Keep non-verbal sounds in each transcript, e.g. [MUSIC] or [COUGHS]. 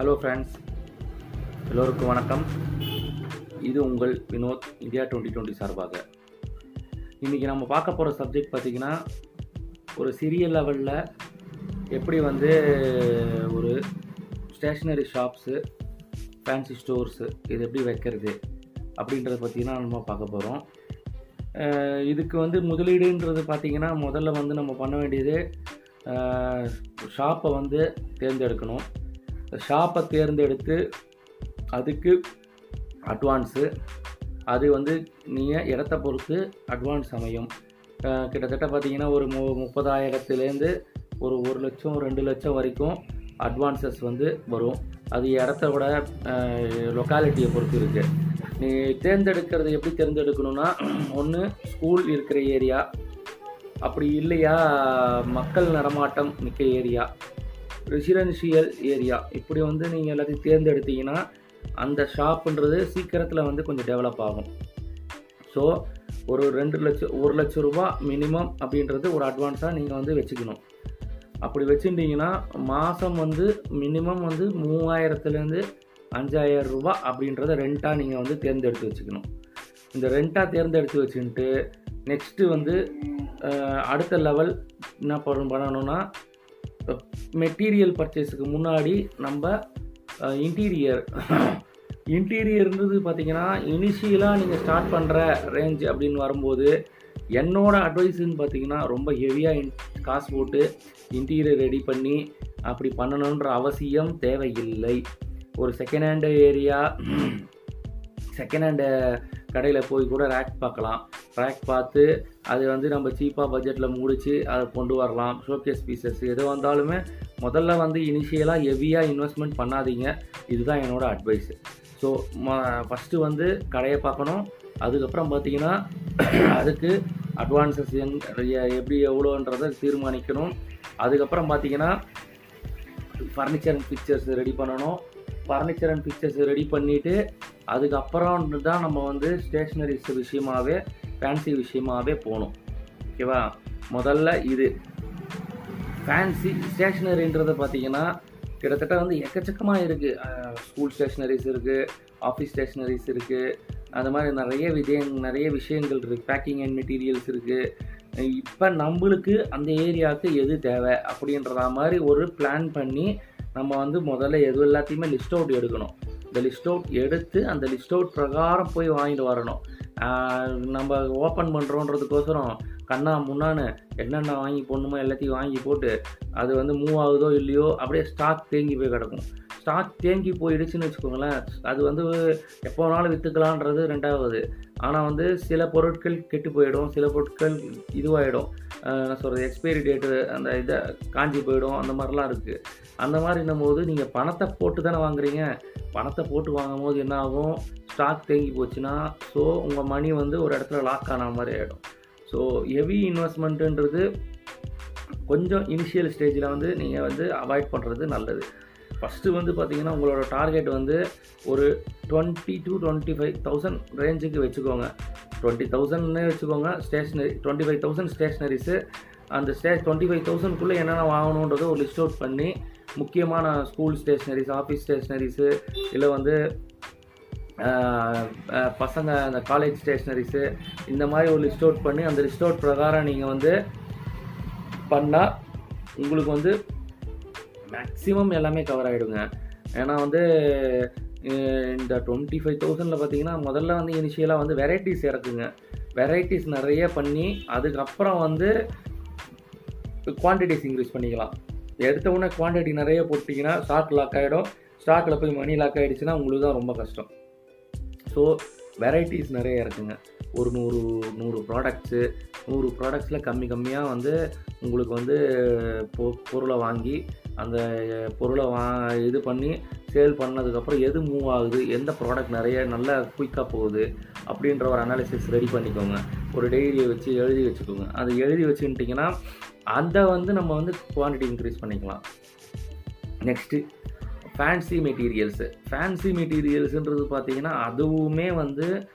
Hello friends எல்லோருக்கும் வணக்கம். இது உங்கள் வினோத் இந்தியா டுவெண்ட்டி டுவெண்ட்டி சார்பாக. இன்றைக்கி நம்ம பார்க்க போகிற சப்ஜெக்ட் பார்த்திங்கன்னா ஒரு சிறிய லெவலில் எப்படி வந்து ஒரு ஸ்டேஷ்னரி ஷாப்ஸு ஃபேன்சி ஸ்டோர்ஸு இது எப்படி வைக்கிறது அப்படின்றத பார்த்திங்கன்னா நம்ம பார்க்க போகிறோம் இதுக்கு வந்து முதலீடுன்றது பார்த்திங்கன்னா முதல்ல வந்து நம்ம பண்ண வேண்டியது ஷாப்பை வந்து தேர்ந்தெடுக்கணும். ஷாப்பை தேர்ந்தெடுத்து அதுக்கு அட்வான்ஸு அது வந்து நீங்கள் இடத்த பொறுத்து அட்வான்ஸ் அமையும். கிட்டத்தட்ட பார்த்தீங்கன்னா ஒரு மு முப்பதாயிரத்துலேருந்து ஒரு ஒரு லட்சம் ரெண்டு லட்சம் வரைக்கும் அட்வான்சஸ் வந்து வரும். அது இடத்தோட லொக்காலிட்டியை பொறுத்து இருக்குது நீ தேர்ந்தெடுக்கிறது எப்படி தேர்ந்தெடுக்கணும்னா ஒன்று ஸ்கூல் இருக்கிற ஏரியா அப்படி இல்லையா மக்கள் நடமாட்டம் மிக்க ஏரியா ரெசிடென்ஷியல் ஏரியா இப்படி வந்து நீங்கள் எல்லாத்தையும் தேர்ந்தெடுத்தீங்கன்னா அந்த ஷாப்புன்றது சீக்கிரத்தில் வந்து கொஞ்சம் டெவலப் ஆகும். ஸோ ஒரு ரெண்டு லட்சம் ஒரு லட்சம் ரூபா மினிமம் அப்படின்றது ஒரு அட்வான்ஸாக நீங்கள் வந்து வச்சுக்கணும். அப்படி வச்சுட்டிங்கன்னா மாதம் வந்து மினிமம் வந்து மூவாயிரத்துலேருந்து அஞ்சாயிரம் ரூபா அப்படின்றத ரெண்ட்டாக நீங்கள் வந்து தேர்ந்தெடுத்து வச்சுக்கணும். இந்த ரெண்ட்டாக தேர்ந்தெடுத்து வச்சுக்கிட்டு நெக்ஸ்ட்டு வந்து அடுத்த லெவல் என்ன பண்ணணும்னா மெட்டீரியல் பர்ச்சேஸுக்கு முன்னாடி நம்ம இன்டீரியர் இன்டீரியர்ன்றது பார்த்தீங்கன்னா இனிஷியலாக நீங்கள் ஸ்டார்ட் பண்ணுற ரேஞ்ச் அப்படின்னு வரும்போது என்னோடய அட்வைஸுன்னு பார்த்தீங்கன்னா ரொம்ப ஹெவியாக காசு போட்டு இன்டீரியர் ரெடி பண்ணி அப்படி பண்ணணுன்ற அவசியம் தேவையில்லை. ஒரு second hand area second hand கடையில் போய் கூட ரேக் பார்க்கலாம். ரேக் பார்த்து அது வந்து நம்ம சீப்பாக பட்ஜெட்டில் முடித்து அதை கொண்டு வரலாம். ஷோகேஸ் பீசஸ் எது வந்தாலுமே முதல்ல வந்து இனிஷியலாக ஹெவியாக இன்வெஸ்ட்மெண்ட் பண்ணாதீங்க. இதுதான் என்னோட அட்வைஸு ஸோ ஃபஸ்ட்டு வந்து கடையை பார்க்கணும். அதுக்கப்புறம் பார்த்திங்கன்னா அதுக்கு அட்வான்சஸ் எங் எப்படி எவ்வளோன்றதை தீர்மானிக்கணும். அதுக்கப்புறம் பார்த்திங்கன்னா ஃபர்னிச்சர் அண்ட் பிக்சர்ஸ் ரெடி பண்ணணும். ஃபர்னிச்சர் அண்ட் பிக்சர்ஸ் ரெடி பண்ணிவிட்டு அதுக்கப்புறம் தான் நம்ம வந்து ஸ்டேஷ்னரிஸ் விஷயமாகவே ஃபேன்சி விஷயமாகவே போகணும். ஓகேவா? முதல்ல இது. ஃபேன்சி ஸ்டேஷ்னரின்றதை பார்த்தீங்கன்னா கிட்டத்தட்ட வந்து எக்கச்சக்கமாக இருக்குது ஸ்கூல் ஸ்டேஷ்னரிஸ் இருக்குது ஆஃபீஸ் ஸ்டேஷ்னரிஸ் இருக்குது அந்த மாதிரி நிறைய விஜய நிறைய விஷயங்கள் இருக்குது பேக்கிங் அண்ட் மெட்டீரியல்ஸ் இருக்குது இப்போ நம்மளுக்கு அந்த ஏரியாவுக்கு எது தேவை அப்படின்றத மாதிரி ஒரு பிளான் பண்ணி நம்ம வந்து முதல்ல எது எல்லாத்தையுமே லிஸ்ட் அவுட் எடுக்கணும். இந்த லிஸ்ட் அவுட் எடுத்து அந்த லிஸ்ட் அவுட் பிரகாரம் போய் வாங்கிட்டு வரணும். ஆஹ் நம்ம ஓப்பன் பண்ணுறோன்றதுக்கோசரம் கண்ணா முன்னான்னு என்னென்ன வாங்கி போடணுமோ எல்லாத்தையும் வாங்கி போட்டு அது வந்து மூவ் ஆகுதோ இல்லையோ அப்படியே ஸ்டாக் தேங்கி போய் கிடக்கும். ஸ்டாக் தேங்கி போயிடுச்சுன்னு வச்சுக்கோங்களேன். அது வந்து எப்போ வேணாலும் விற்றுக்கலான்றது ரெண்டாவது. ஆனால் வந்து சில பொருட்கள் கெட்டு போயிடும். சில பொருட்கள் இதுவாகிடும் என்ன சொல்கிறது எக்ஸ்பைரி டேட்டு அந்த இதை காஞ்சி போயிடும். அந்த மாதிரிலாம் இருக்குது அந்த மாதிரி போது நீங்கள் பணத்தை போட்டு தானே வாங்குறீங்க. பணத்தை போட்டு வாங்கும் போது என்ன ஆகும்? ஸ்டாக் தேங்கி போச்சுன்னா ஸோ உங்கள் மணி வந்து ஒரு இடத்துல லாக் ஆன மாதிரி ஆகிடும் ஸோ ஹெவி இன்வெஸ்ட்மெண்ட்டுன்றது கொஞ்சம் இனிஷியல் ஸ்டேஜில் வந்து நீங்கள் வந்து அவாய்ட் பண்ணுறது நல்லது. ஃபஸ்ட்டு வந்து பார்த்தீங்கன்னா உங்களோட டார்கெட் வந்து ஒரு twenty two twenty five thousand ரேஞ்சுக்கு வச்சுக்கோங்க. டுவெண்ட்டி தௌசண்ட்னே வச்சுக்கோங்க. Stationery twenty five thousand stationeries அந்த ஸ்டே டுவெண்ட்டி ஃபைவ் தௌசண்ட்குள்ளே என்னென்ன வாங்கணுன்றதை ஒரு லிஸ்ட் அவுட் பண்ணி முக்கியமான ஸ்கூல் ஸ்டேஷ்னரிஸ் ஆஃபீஸ் ஸ்டேஷ்னரிஸு இல்லை வந்து பசங்க அந்த காலேஜ் ஸ்டேஷ்னரிஸு இந்த மாதிரி ஒரு லிஸ்ட் அவுட் பண்ணி அந்த லிஸ்ட் அவுட் பிரகாரம் நீங்கள் வந்து பண்ணால் உங்களுக்கு வந்து மேக்ஸிமம் எல்லாமே கவர் ஆகிடுங்க ஏன்னா வந்து இந்த டுவெண்ட்டி ஃபைவ் தௌசண்டில் பார்த்தீங்கன்னா முதல்ல வந்து இனிஷியலாக வந்து வெரைட்டிஸ் இறக்குங்க. வெரைட்டிஸ் நிறைய பண்ணி அதுக்கப்புறம் வந்து குவான்டிட்டிஸ் இன்க்ரீஸ் பண்ணிக்கலாம். எடுத்த உடனே குவான்டிட்டி நிறைய போட்டிங்கன்னா ஸ்டாக் லாக் ஆகிடும் ஸ்டாக்கில் போய் மணி லாக் ஆகிடுச்சுன்னா உங்களுக்கு தான் ரொம்ப கஷ்டம். ஸோ வெரைட்டிஸ் நிறைய இருக்குங்க. ஒரு நூறு நூறு ப்ராடக்ட்ஸு நூறு ப்ராடக்ட்ஸில் கம்மி கம்மியாக வந்து உங்களுக்கு வந்து பொ பொருளை வாங்கி அந்த பொருளை வா இது பண்ணி சேல் பண்ணதுக்கப்புறம் எது மூவ் ஆகுது எந்த ப்ராடக்ட் நிறைய நல்லா குயிக்காக போகுது அப்படின்ற ஒரு அனாலிசிஸ் ரெடி பண்ணிக்கோங்க. ஒரு டைரியை வச்சு எழுதி வச்சுக்கோங்க. அது எழுதி வச்சுக்கிட்டிங்கன்னா அதை வந்து நம்ம வந்து குவான்டிட்டி இன்க்ரீஸ் பண்ணிக்கலாம். நெக்ஸ்ட்டு ஃபேன்சி மெட்டீரியல்ஸு ஃபேன்சி மெட்டீரியல்ஸுன்றது பார்த்திங்கன்னா அதுவுமே வந்து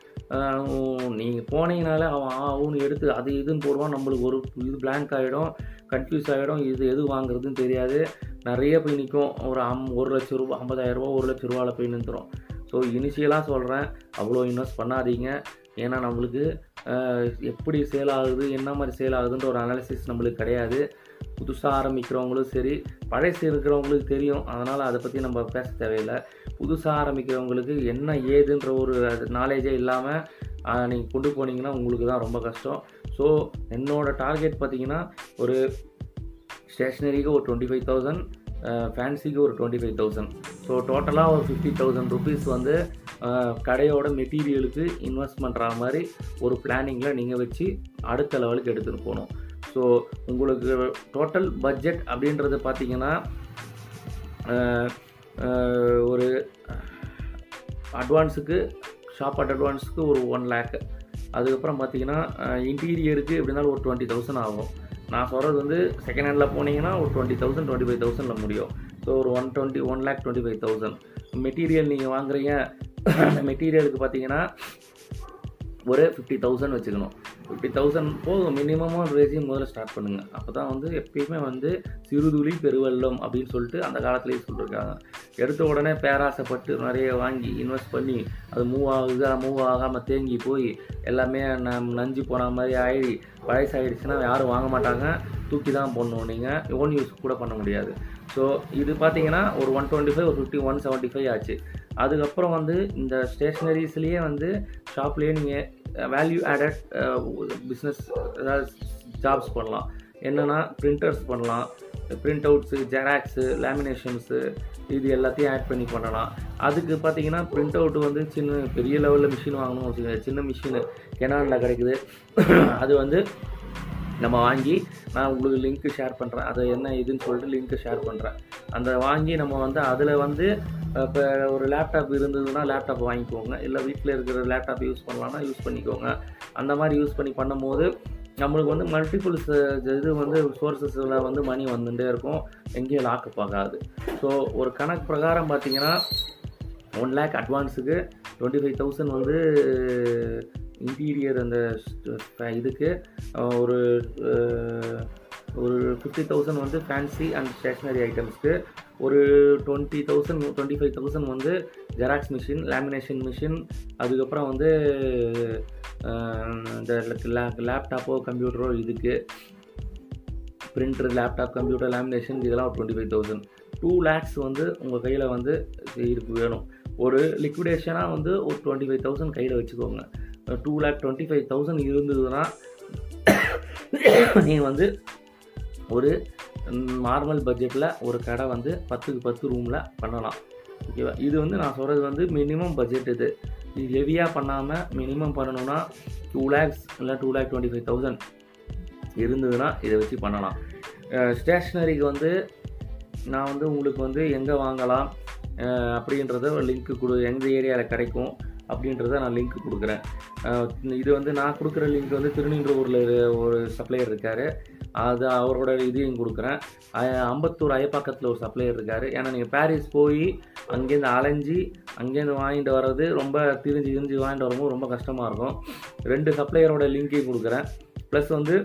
நீங்கள் போனீங்கனாலே அவன் ஆ எடுத்து அது இதுன்னு போடுவான். நம்மளுக்கு ஒரு இது பிளாங்க் ஆகிடும் கன்ஃபியூஸ் ஆகிடும் இது எது வாங்குறதுன்னு தெரியாது. நிறைய போய் நிற்கும் ஒரு அம் ஒரு லட்ச ரூபா ஐம்பதாயிரம் ரூபா ஒரு லட்ச ரூபாவில் போய் நின்றுடும் ஸோ இனிஷியலாக சொல்கிறேன் அவ்வளோ இன்வெஸ்ட் பண்ணாதீங்க. ஏன்னா நம்மளுக்கு எப்படி சேல் ஆகுது என்ன மாதிரி சேல் ஆகுதுன்ற ஒரு அனாலிசிஸ் நம்மளுக்கு கிடையாது. புதுசாக ஆரம்பிக்கிறவங்களும் சரி பழசு இருக்கிறவங்களுக்கு தெரியும். அதனால் அதை பற்றி நம்ம பேச தேவையில்லை. புதுசாக ஆரம்பிக்கிறவங்களுக்கு என்ன ஏதுன்ற ஒரு நாலேஜே இல்லாமல் நீங்கள் கொண்டு போனீங்கன்னா உங்களுக்கு தான் ரொம்ப கஷ்டம். ஸோ என்னோட டார்கெட் பார்த்தீங்கன்னா ஒரு ஸ்டேஷ்னரிக்கு ஒரு டுவெண்ட்டி ஃபைவ் தௌசண்ட் ஃபேன்சிக்கு ஒரு டுவெண்ட்டி ஃபைவ் தௌசண்ட் ஸோ டோட்டலாக ஒரு ஃபிஃப்டி தௌசண்ட் ருபீஸ் வந்து கடையோட மெட்டீரியலுக்கு இன்வெஸ்ட் பண்ணுற மாதிரி ஒரு பிளானிங்கில் நீங்கள் வச்சு அடுத்த லெவலுக்கு எடுத்துகிட்டு போகணும். ஸோ உங்களுக்கு டோட்டல் பட்ஜெட் அப்படின்றது பார்த்தீங்கன்னா ஒரு அட்வான்ஸுக்கு ஷாப் அட் அட்வான்ஸுக்கு ஒரு ஒன் லேக் அதுக்கப்புறம் பார்த்தீங்கன்னா இன்டீரியருக்கு எப்படினாலும் ஒரு டுவெண்ட்டி தௌசண்ட் ஆகும். நான் சொல்கிறது வந்து செகண்ட் ஹேண்டில் போனீங்கன்னா ஒரு டுவெண்ட்டி தௌசண்ட் டுவெண்ட்டி ஃபைவ் தௌசண்டில் முடியும். ஸோ ஒரு one twenty one lakh twenty five thousand material நீங்கள் வாங்குறீங்க [COUGHS] அந்த மெட்டீரியலுக்கு பார்த்தீங்கன்னா ஒரு ஃபிஃப்டி தௌசண்ட் வச்சுக்கணும். ஃபிஃப்டி தௌசண்ட் போதும். மினிமமாக ரேஸையும் முதல்ல ஸ்டார்ட் பண்ணுங்கள் அப்போ தான் வந்து எப்பயுமே வந்து சிறுதுளி பெருவெள்ளம் அப்படின்னு சொல்லிட்டு அந்த காலத்துலேயே சொல்லியிருக்காங்க எடுத்த உடனே பேராசைப்பட்டு நிறைய வாங்கி இன்வெஸ்ட் பண்ணி அது மூவ் ஆகுது மூவ் ஆகாமல் தேங்கி போய் எல்லாமே நம் நஞ்சு போன மாதிரி ஆகி வயசாகிடுச்சுன்னா யாரும் வாங்க மாட்டாங்க. தூக்கி தான் போடணும். நீங்கள் ஓன் யூஸ் கூட பண்ண முடியாது. ஸோ இது பார்த்தீங்கன்னா ஒரு ஒன் டுவெண்ட்டி ஃபைவ் ஒரு ஃபிஃப்டி ஒன் செவன்ட்டி ஃபைவ் ஆச்சு. அதுக்கப்புறம் வந்து இந்த ஸ்டேஷ்னரிஸ்லேயே வந்து ஷாப்லேயே நீங்கள் வேல்யூ ஆடட் பிஸ்னஸ் ஏதாவது ஜாப்ஸ் பண்ணலாம். என்னென்னா பிரிண்டர்ஸ் பண்ணலாம். பிரிண்ட் அவுட்ஸு ஜெராக்ஸு லேமினேஷன்ஸு இது எல்லாத்தையும் ஆட் பண்ணி பண்ணலாம். அதுக்கு பார்த்தீங்கன்னா பிரிண்ட் அவுட் வந்து சின்ன பெரிய லெவலில் மிஷின் வாங்கணும் வச்சுக்கோங்க சின்ன மிஷினு கெனானில் கிடைக்குது. அது வந்து நம்ம வாங்கி நான் உங்களுக்கு லிங்க்கு ஷேர் பண்ணுறேன் அது என்ன இதுன்னு சொல்லிட்டு லிங்க்கு ஷேர் பண்ணுறேன் அந்த வாங்கி நம்ம வந்து அதில் வந்து இப்போ ஒரு லேப்டாப் இருந்ததுன்னா லேப்டாப் வாங்கிக்கோங்க. இல்லை வீட்டில் இருக்கிற லேப்டாப் யூஸ் பண்ணலான்னா யூஸ் பண்ணிக்கோங்க. அந்த மாதிரி யூஸ் பண்ணி பண்ணும்போது நம்மளுக்கு வந்து மல்டிபிள்ஸ் இது வந்து சோர்ஸஸில் வந்து மணி வந்துட்டே இருக்கும். எங்கேயும் லாக்கு பார்க்காது ஸோ ஒரு கணக்கு பிரகாரம் பார்த்தீங்கன்னா ஒன் லேக் அட்வான்ஸுக்கு டுவெண்ட்டி ஃபைவ் தௌசண்ட் வந்து இன்டீரியர் அந்த இதுக்கு ஒரு ஃபிஃப்டி தௌசண்ட் வந்து ஃபேன்சி அண்ட் ஸ்டேஷ்னரி ஐட்டம்ஸ்க்கு ஒரு twenty thousand twenty five thousand வந்து ஜெராக்ஸ் மிஷின் லேமினேஷன் மிஷின் அதுக்கப்புறம் வந்து இந்த லேப்டாப்போ கம்ப்யூட்டரோ இதுக்கு பிரிண்டர் லேப்டாப் கம்ப்யூட்டர் லேமினேஷன் இதெல்லாம் ஒரு twenty five thousand two lakhs வந்து உங்கள் கையில் வந்து இருக்கு வேணும். ஒரு லிக்விடேஷனாக வந்து ஒரு டுவெண்ட்டி ஃபைவ் தௌசண்ட் கையில் வச்சுக்கோங்க. Two lakh twenty five thousand இருந்ததுன்னா நீங்கள் வந்து ஒரு நார்மல் பட்ஜெட்டில் ஒரு கடை வந்து பத்துக்கு பத்து ரூமில் பண்ணலாம். ஓகேவா இது வந்து நான் சொல்கிறது வந்து மினிமம் பட்ஜெட் இது. இது ஹெவியாக பண்ணாமல் மினிமம் பண்ணணும்னா டூ லேக்ஸ் இல்லை two lakh twenty five thousand இருந்ததுன்னா இதை வச்சு பண்ணலாம். ஸ்டேஷ்னரிக்கு வந்து நான் வந்து உங்களுக்கு வந்து எங்கே வாங்கலாம் அப்படின்றத ஒரு லிங்க்கு கொடு. எந்த ஏரியாவில் கிடைக்கும். அப்படின்றத நான் லிங்க் கொடுக்குறேன். இது வந்து நான் கொடுக்குற லிங்க் வந்து திருநின்றவூரில் ஒரு சப்ளையர் இருக்கார். அது அவரோட இதையும் கொடுக்குறேன். அம்பத்தூர் அயப்பாக்கத்தில் ஒரு சப்ளையர் இருக்கார். ஏன்னா நீங்கள் பாரிஸ் போய் அங்கேருந்து அலைஞ்சி அங்கேருந்து வாங்கிட்டு வர்றது ரொம்ப திரிஞ்சு திரிஞ்சு வாங்கிட்டு வரும்போது ரொம்ப கஷ்டமாக இருக்கும். ரெண்டு சப்ளையரோட லிங்க்கையும் கொடுக்குறேன். ப்ளஸ் வந்து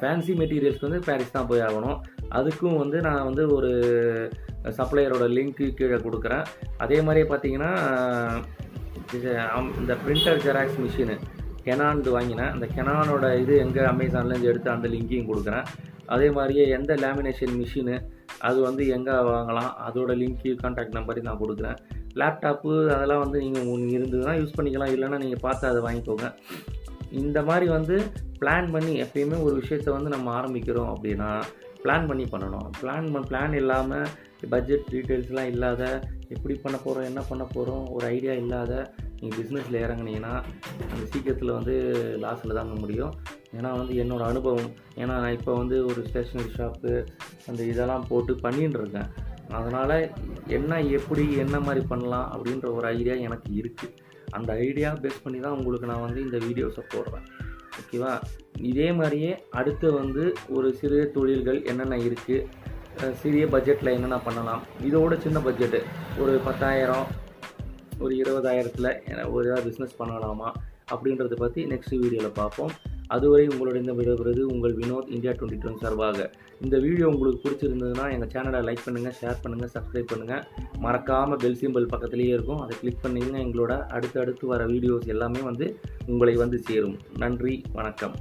ஃபேன்சி மெட்டீரியல்ஸ் வந்து பாரிஸ் தான் போய் ஆகணும். அதுக்கும் வந்து நான் வந்து ஒரு சப்ளையரோட லிங்க்கு கீழே கொடுக்குறேன். அதே மாதிரியே பார்த்தீங்கன்னா இது, அம்- இந்த பிரிண்டர் ஜெராக்ஸ் மிஷினு கெனான்து வாங்கினேன். அந்த கெனானோட இது எங்கே அமேசான்லேருந்து எடுத்து அந்த லிங்கையும் கொடுக்குறேன். அதே மாதிரியே எந்த லேமினேஷன் மிஷினு அது வந்து எங்கே வாங்கலாம் அதோட லிங்க்கு கான்டாக்ட் நம்பரையும் நான் கொடுக்குறேன். லேப்டாப்பு அதெல்லாம் வந்து நீங்கள் இருந்ததுன்னா யூஸ் பண்ணிக்கலாம் இல்லைன்னா நீங்கள் பார்த்து அதை வாங்கிக்கோங்க. இந்த மாதிரி வந்து பிளான் பண்ணி எப்பயுமே ஒரு விஷயத்தை வந்து நம்ம ஆரம்பிக்கிறோம் அப்படின்னா பிளான் பண்ணி பண்ணணும். பிளான் பிளான் இல்லாமல் பட்ஜெட் டீட்டெயில்ஸ்லாம் இல்லாத எப்படி பண்ண போகிறோம் என்ன பண்ண போகிறோம் ஒரு ஐடியா இல்லாத நீங்கள் பிஸ்னஸில் இறங்குனீங்கன்னா அந்த சீக்கிரத்தில் வந்து லாஸில் தாங்க முடியும். ஏன்னா வந்து என்னோடய அனுபவம். ஏன்னா நான் இப்போ வந்து ஒரு ஸ்டேஷ்னரி ஷாப்பு அந்த இதெல்லாம் போட்டு பண்ணின்னு இருக்கேன். அதனால் என்ன எப்படி என்ன மாதிரி பண்ணலாம் அப்படின்ற ஒரு ஐடியா எனக்கு இருக்குது அந்த ஐடியா பேஸ் பண்ணி தான் உங்களுக்கு நான் வந்து இந்த வீடியோஸை போடுறேன். ஓகேவா இதே மாதிரியே அடுத்து வந்து ஒரு சிறு தொழில்கள் என்னென்ன இருக்குது சிறிய பட்ஜெட்டில் என்னென்ன பண்ணலாம்? இதோட சின்ன பட்ஜெட்டு ஒரு பத்தாயிரம் ஒரு இருபதாயிரத்தில் ஒரு ஏதாவது பிஸ்னஸ் பண்ணலாமா? அப்படின்றத பற்றி நெக்ஸ்ட் வீடியோவில் பார்ப்போம். அதுவரை உங்களுடைய விடைபெறுவது உங்கள் வினோத் இந்தியா டுவெண்ட்டி டுவெண்ட்டி சார்பாக. இந்த வீடியோ உங்களுக்கு பிடிச்சிருந்ததுன்னா எங்கள் சேனலை லைக் பண்ணுங்கள் ஷேர் பண்ணுங்கள் சப்ஸ்கிரைப் பண்ணுங்கள் மறக்காமல் பெல் சிம்பிள் பக்கத்துலேயே இருக்கும். அதை கிளிக் பண்ணிங்கன்னா எங்களோட அடுத்து அடுத்து வர வீடியோஸ் எல்லாமே வந்து உங்களை வந்து சேரும். நன்றி வணக்கம்.